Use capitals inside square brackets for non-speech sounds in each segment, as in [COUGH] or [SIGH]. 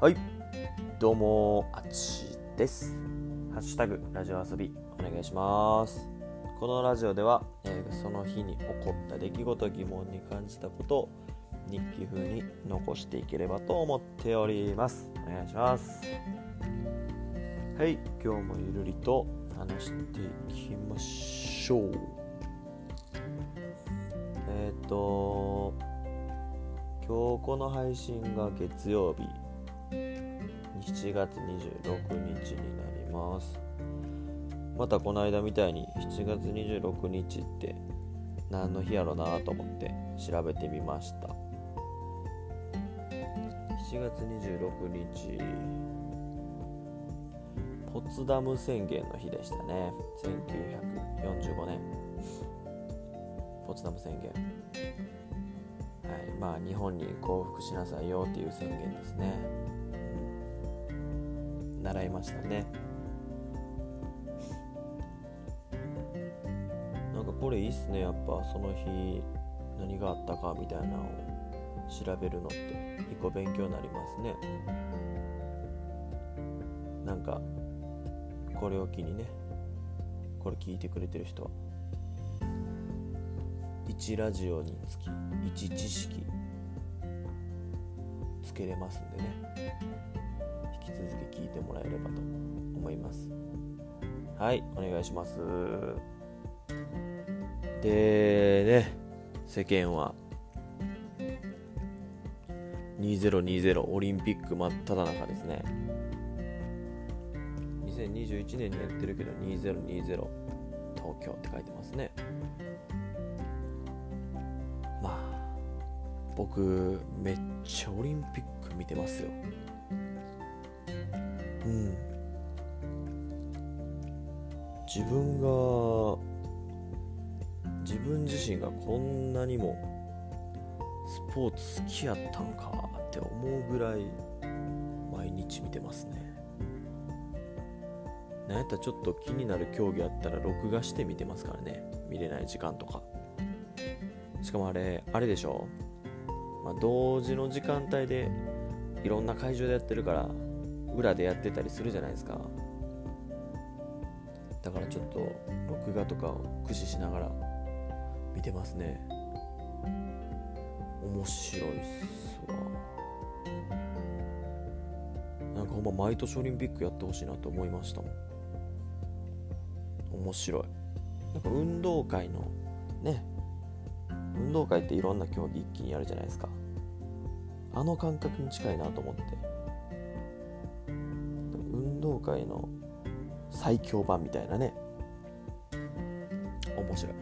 はい、どうも、あっちです。ハッシュタグ、ラジオ遊び、お願いします。このラジオでは、えーその日に起こった出来事、疑問に感じたことを日記風に残していければと思っております。お願いします。はい、今日もゆるりと話していきましょう。えっ、と、今日この配信が月曜日7月26日になります。またこの間みたいに7月26日って何の日やろなと思って調べてみました。7月26日。ポツダム宣言の日でしたね。1945年。ポツダム宣言。はい、まあ日本に降伏しなさいよっていう宣言ですね、習いましたね。なんかこれいいっすね。やっぱその日何があったかみたいなのを調べるのって一個勉強になりますね。なんかこれを機にねこれ聞いてくれてる人は1ラジオにつき1知識つけれますんでね。続き聞いてもらえればと思います。はいお願いします。でね世間は。2020オリンピック真っ只中ですね。2021年にやってるけど2020東京って書いてますね。まあ僕めっちゃオリンピック見てますよ。うん。自分が自分自身がこんなにもスポーツ好きやったんかって思うぐらい毎日見てますね。なんやったらちょっと気になる競技あったら録画して見てますからね。見れない時間とか。しかもあれあれでしょ、まあ、同時の時間帯でいろんな会場でやってるから裏でやってたりするじゃないですか。だからちょっと録画とかを駆使しながら見てますね。面白いっすわ。なんかほんま毎年オリンピックやってほしいなと思いましたもん。面白い。なんか運動会のね運動会っていろんな競技一気にやるじゃないですか。あの感覚に近いなと思って。運動会の最強版みたいなね。面白い。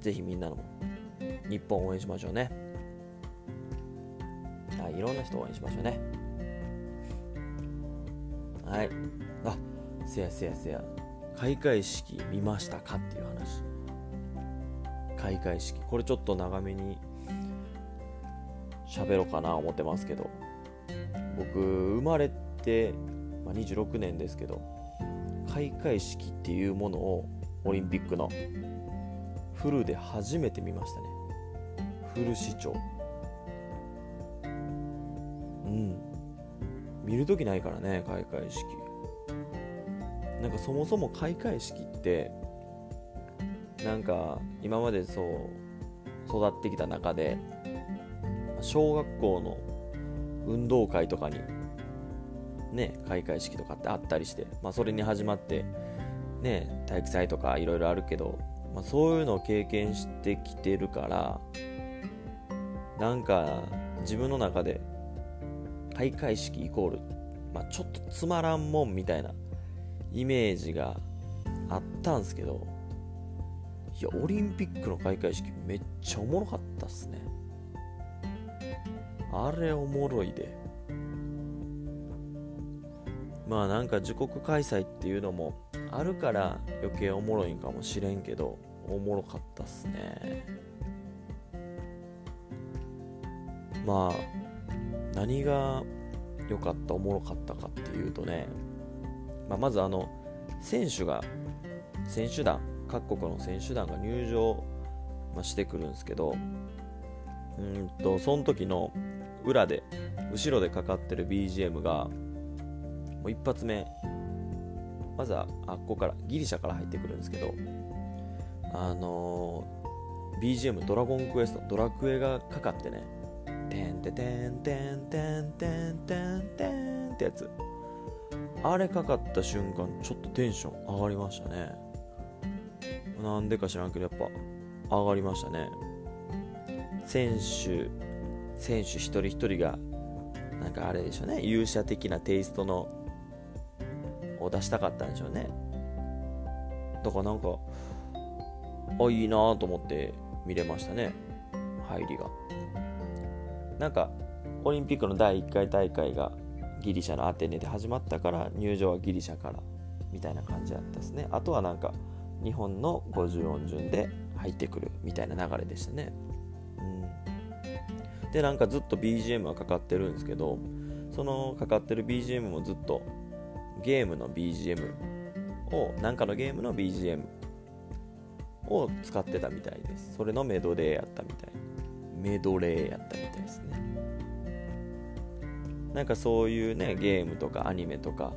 ぜひみんなのも日本応援しましょうね。あいろんな人応援しましょうね。はい。あせやせやせや。開会式見ましたかっていう話。開会式。これちょっと長めに喋ろうかな思ってますけど。僕生まれて、まあ、26年ですけど開会式っていうものをオリンピックのフルで初めて見ましたね。フル視聴。うん。見るときないからね開会式。なんかそもそも開会式ってなんか今までそう育ってきた中で小学校の運動会とかにね開会式とかってあったりして、まあ、それに始まってね体育祭とかいろいろあるけど、まあ、そういうのを経験してきてるからなんか自分の中で開会式イコール、まあ、ちょっとつまらんもんみたいなイメージがあったんすけどいやオリンピックの開会式めっちゃおもろかったっすね。あれおもろいで。まあなんか自国開催っていうのもあるから余計おもろいんかもしれんけどおもろかったっすね。まあ何が良かったおもろかったかっていうとね、まあ、まずあの選手が選手団各国の選手団が入場、まあ、してくるんですけどうんとその時の裏で後ろでかかってる BGM がう一発目。まずはあっこからギリシャから入ってくるんですけど。あのー、BGM ドラゴンクエスト。ドラクエがかかってね。てんててんてんてんてんてんてんってやつ。あれかかった瞬間ちょっとテンション上がりましたね。なんでか知らんけどやっぱ上がりましたね。選手選手一人一人がなんかあれでしょうね。勇者的なテイストのを出したかったんでしょうね。だからなんかあいいなと思って見れましたね。入りが。なんかオリンピックの第1回大会がギリシャのアテネで始まったから入場はギリシャからみたいな感じだったですね。あとはなんか日本の50音順で入ってくるみたいな流れでしたね、うん、でなんかずっと BGM はかかってるんですけどそのかかってる BGM もずっとゲームの BGM をなんかのゲームの BGM を使ってたみたいです。それのメドレーやったみたい。メドレーやったみたいですね。なんかそういうねゲームとかアニメとか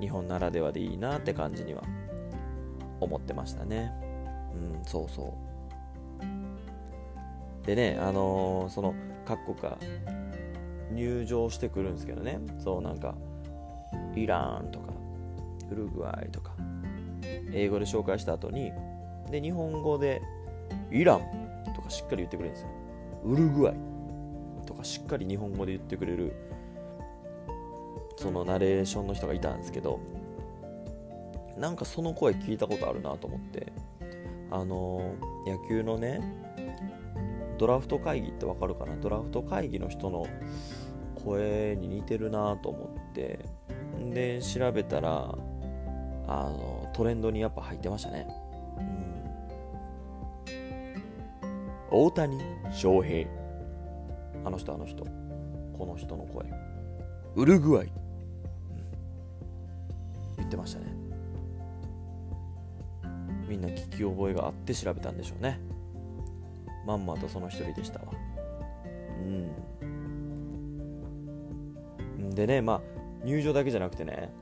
日本ならではでいいなって感じには思ってましたね。うんそうそう。でねあのー、その各国から入場してくるんですけどね。そうなんかイランとかウルグアイとか英語で紹介した後にで日本語でイランとかしっかり言ってくれるんですよ。ウルグアイとかしっかり日本語で言ってくれるそのナレーションの人がいたんですけどなんかその声聞いたことあるなと思ってあの野球のねドラフト会議ってわかるかな？ドラフト会議の人の声に似てるなと思ってで。調べたらあのトレンドにやっぱ入ってましたね、うん、大谷翔平。あの人あの人。この人の声。ウルグアイ、うん、言ってましたね。みんな聞き覚えがあって調べたんでしょうね。まんまとその一人でしたわ。うん。でねまあ入場だけじゃなくてね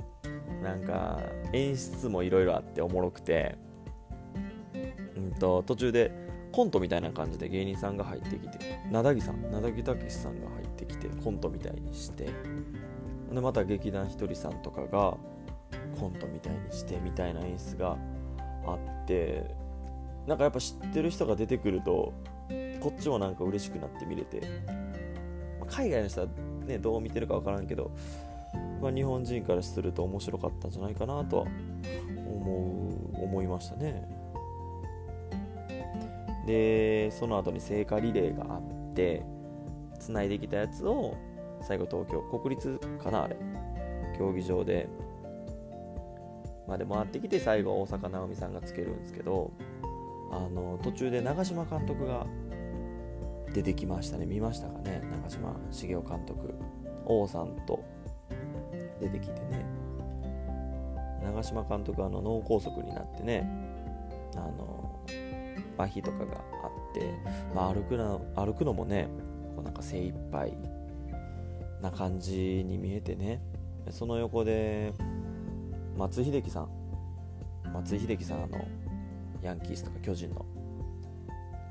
なんか演出もいろいろあっておもろくて、うんと、途中でコントみたいな感じで芸人さんが入ってきてなだぎさんなだぎたけしさんが入ってきてコントみたいにしてでまた劇団ひとりさんとかがコントみたいにしてみたいな演出があってなんかやっぱ知ってる人が出てくるとこっちもなんか嬉しくなって見れて、まあ、海外の人はねどう見てるか分からんけどまあ、日本人からすると面白かったんじゃないかなとは思う思いましたね。でその後に聖火リレーがあってつないできたやつを最後東京国立かなあれ。競技場でまあで回ってきて最後大坂なおみさんがつけるんですけどあの途中で長嶋監督が出てきましたね。見ましたかね？長嶋茂雄監督。王さんと出てきてね。長嶋監督はあの脳梗塞になってねあの麻痺とかがあって、まあ、歩くな歩くのもねこうなんか精一杯な感じに見えてねその横で松井秀喜さん松井秀喜さんあのヤンキースとか巨人の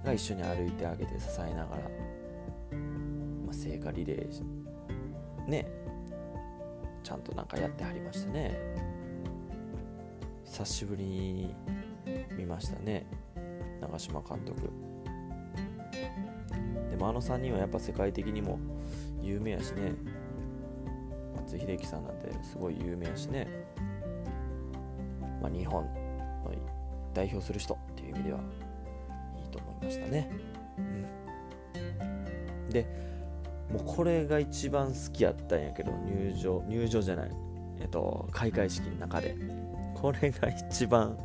が一緒に歩いてあげて支えながら、まあ、聖火リレーねちゃんとなんかやってはりましたね。久しぶりに見ましたね。長嶋監督。でもあの3人はやっぱ世界的にも有名やしね。松井秀喜さんなんてすごい有名やしね、まあ、日本の代表する人っていう意味ではいいと思いましたね、うん、でもうこれが一番好きやったんやけど入場入場じゃない。えっと開会式の中で。これが一番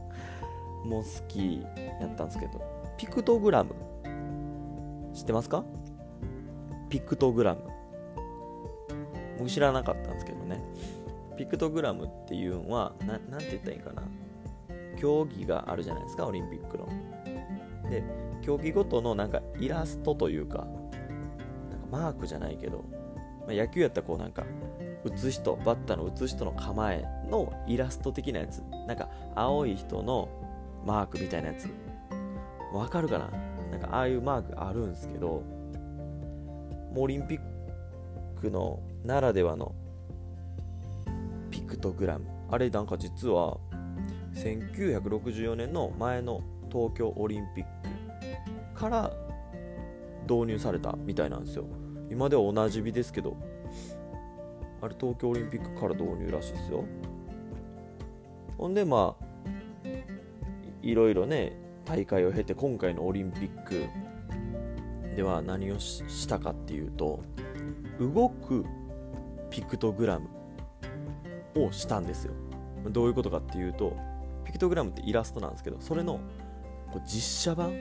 もう好きやったんですけど。ピクトグラム。知ってますか？ピクトグラム。僕知らなかったんですけどね。ピクトグラムっていうのはななんて言ったらいいかな。競技があるじゃないですかオリンピックの。で競技ごとのなんかイラストというかマークじゃないけど、まあ、野球やったらこうなんか打つ人バッターの打つ人の構えのイラスト的なやつ。なんか青い人のマークみたいなやつ。わかるかな？なんかああいうマークあるんすけどもうオリンピックのならではのピクトグラム。あれなんか実は1964年の前の東京オリンピックから導入されたみたいなんですよ。今ではおなじみですけどあれ東京オリンピックから導入らしいですよ。ほんでまあいろいろね大会を経て今回のオリンピックでは何をしたかっていうと動くピクトグラムをしたんですよ。どういうことかっていうとピクトグラムってイラストなんですけどそれの実写版？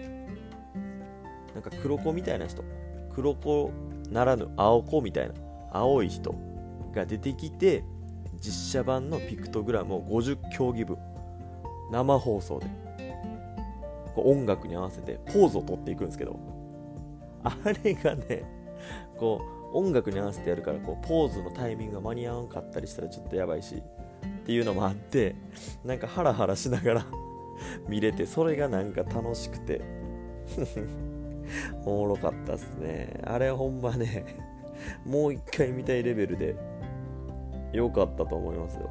なんか黒子みたいな人。黒子ならぬ青子みたいな青い人が出てきて実写版のピクトグラムを50競技分生放送で音楽に合わせてポーズをとっていくんですけどあれがねこう音楽に合わせてやるからこうポーズのタイミングが間に合わんかったりしたらちょっとやばいしっていうのもあってなんかハラハラしながら見れてそれがなんか楽しくて。[LAUGHS] おもろかったっすね。あれほんまね [LAUGHS] もう一回見たいレベルで良かったと思いますよ。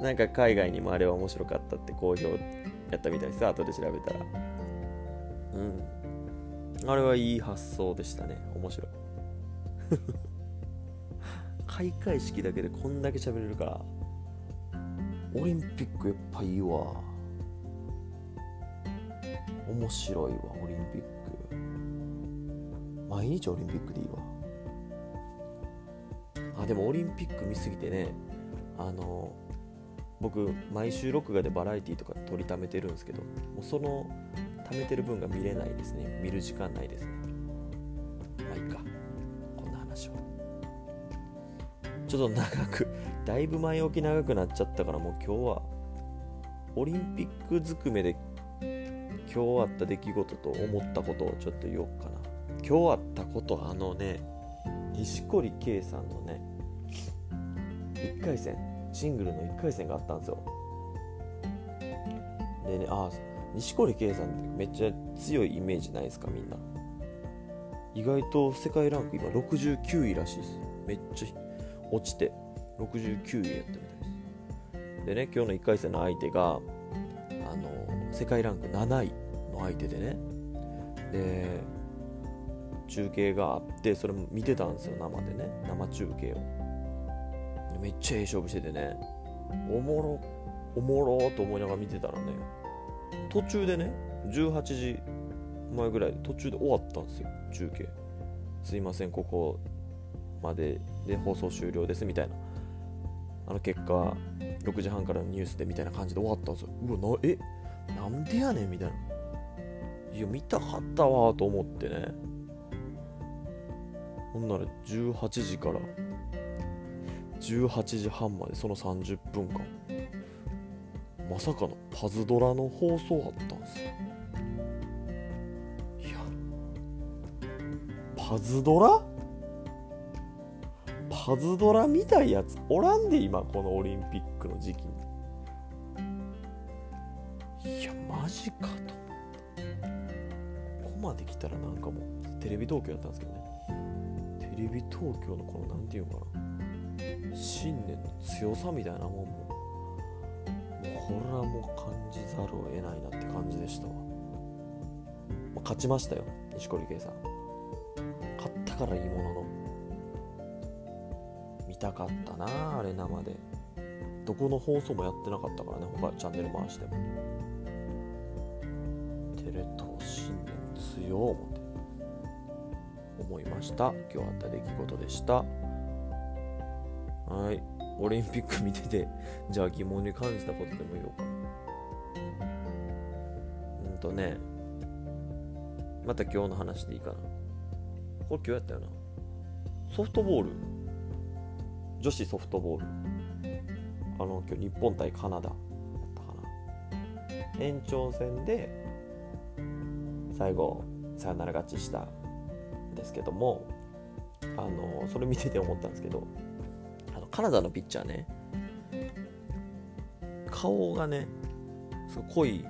なんか海外にもあれは面白かったって好評やったみたいです。後で調べたら。うん。あれはいい発想でしたね。面白い。[LAUGHS] 開会式だけでこんだけ喋れるからオリンピックやっぱいいわ。面白いわオリンピック。毎日オリンピックでいいわ。あでもオリンピック見すぎてねあの僕毎週録画でバラエティとか撮りためてるんですけどもうその貯めてる分が見れないですね。見る時間ないですね。まあいいか。こんな話はちょっと長くだいぶ前置き長くなっちゃったからもう今日はオリンピックずくめで今日あった出来事と思ったことをちょっと言おうかな。今日あったことあのね錦織圭さんのね1回戦シングルの1回戦があったんですよ。でねあ錦織圭さんってめっちゃ強いイメージないですかみんな。意外と世界ランク今69位らしいです。めっちゃ落ちて69位やったみたいです。でね今日の1回戦の相手があの世界ランク7位の相手でね。で中継があってそれも見てたんですよ生でね。生中継を。めっちゃええ勝負しててね。おもろおもろと思いながら見てたらね途中でね18時前ぐらいで途中で終わったんですよ中継。すいませんここまでで放送終了ですみたいな。あの結果6時半からのニュースでみたいな感じで終わったんですよ。うわなえ？なんでやねんみたいな。いや見たかったわと思ってね。ほんなら18時から18時半までその30分間。まさかのパズドラの放送あったんですよ。いや。パズドラ？パズドラみたいやつおらんで今このオリンピックの時期に。いやマジかとここまで来たらなんかもうテレビ東京やったんですけどね。テレビ東京のこの何て言うのかな。信念の強さみたいなもんも。もうこれはもう感じざるを得ないなって感じでしたわ、まあ、勝ちましたよ錦織圭さん。勝ったからいいものの。見たかったなあれ生で。どこの放送もやってなかったからね他チャンネル回しても。テレ東信念強思って。思いました。今日あった出来事でした。はい。オリンピック見ててじゃあ疑問に感じたことでも言おうか。うんとね。また今日の話でいいかな。これ今日やったよな。ソフトボール。女子ソフトボール。あの今日日本対カナダ。だったかな。延長戦で最後サヨナラ勝ちした。ですけどもあのそれ見てて思ったんですけどあのカナダのピッチャーね顔がねすごい濃い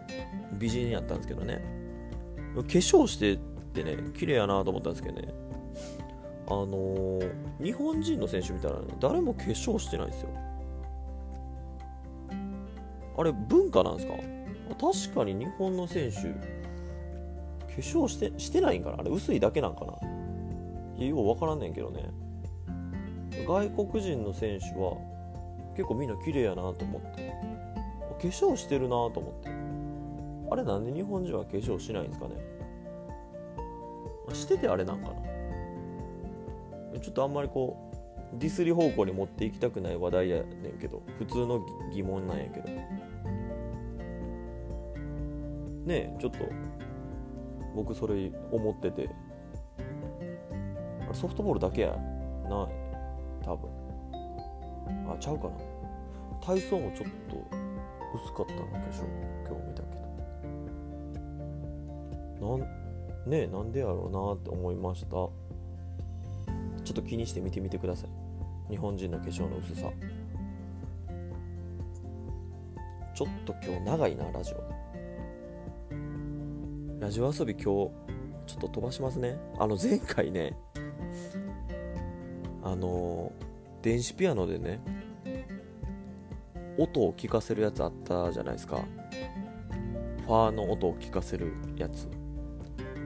美人やったんですけどね化粧してってね綺麗やなと思ったんですけどねあのー、日本人の選手見たらね誰も化粧してないですよ。あれ文化なんですか？確かに日本の選手化粧してしてないんかな？あれ薄いだけなんかな？よう分からんねんけどね。外国人の選手は結構みんな綺麗やなと思って。化粧してるなと思って。あれなんで日本人は化粧しないんですかね？しててあれなんかな。ちょっとあんまりこうディスり方向に持っていきたくない話題やねんけど。普通の疑問なんやけど。ねえちょっと僕それ思ってて。ソフトボールだけやな多分。あちゃうかな。体操もちょっと薄かったの化粧今日見たけど。なんねえなんでやろうなって思いました。ちょっと気にして見てみてください。日本人の化粧の薄さ。ちょっと今日長いなラジオ。ラジオ遊び今日ちょっと飛ばしますね。あの前回ねあの電子ピアノでね音を聞かせるやつあったじゃないですか。ファーの音を聞かせるやつ。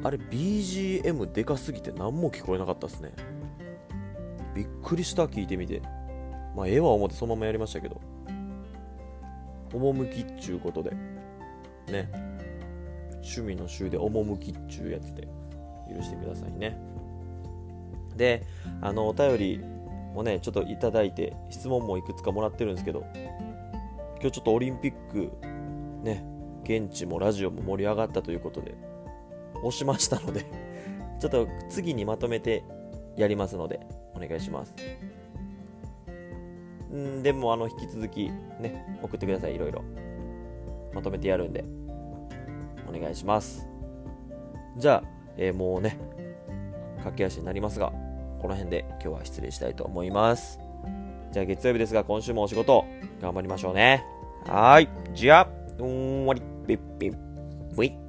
あれ BGM でかすぎて何も聞こえなかったっすね。びっくりした聞いてみて。まあええわ思ってそのままやりましたけど。趣っちゅうことで。ね。趣味の週で趣っちゅうやつで許してくださいね。であのお便りもねちょっといただいて質問もいくつかもらってるんですけど今日ちょっとオリンピックね現地もラジオも盛り上がったということで押しましたので [LAUGHS] ちょっと次にまとめてやりますのでお願いします。んでもあの引き続きね送ってくださいいろいろ。まとめてやるんで。お願いしますじゃあ、えー、もうね駆け足になりますがこの辺で今日は失礼したいと思いますじゃあ月曜日ですが今週もお仕事頑張りましょうね。はい。じゃあ、うんわり、ピッピッピッ。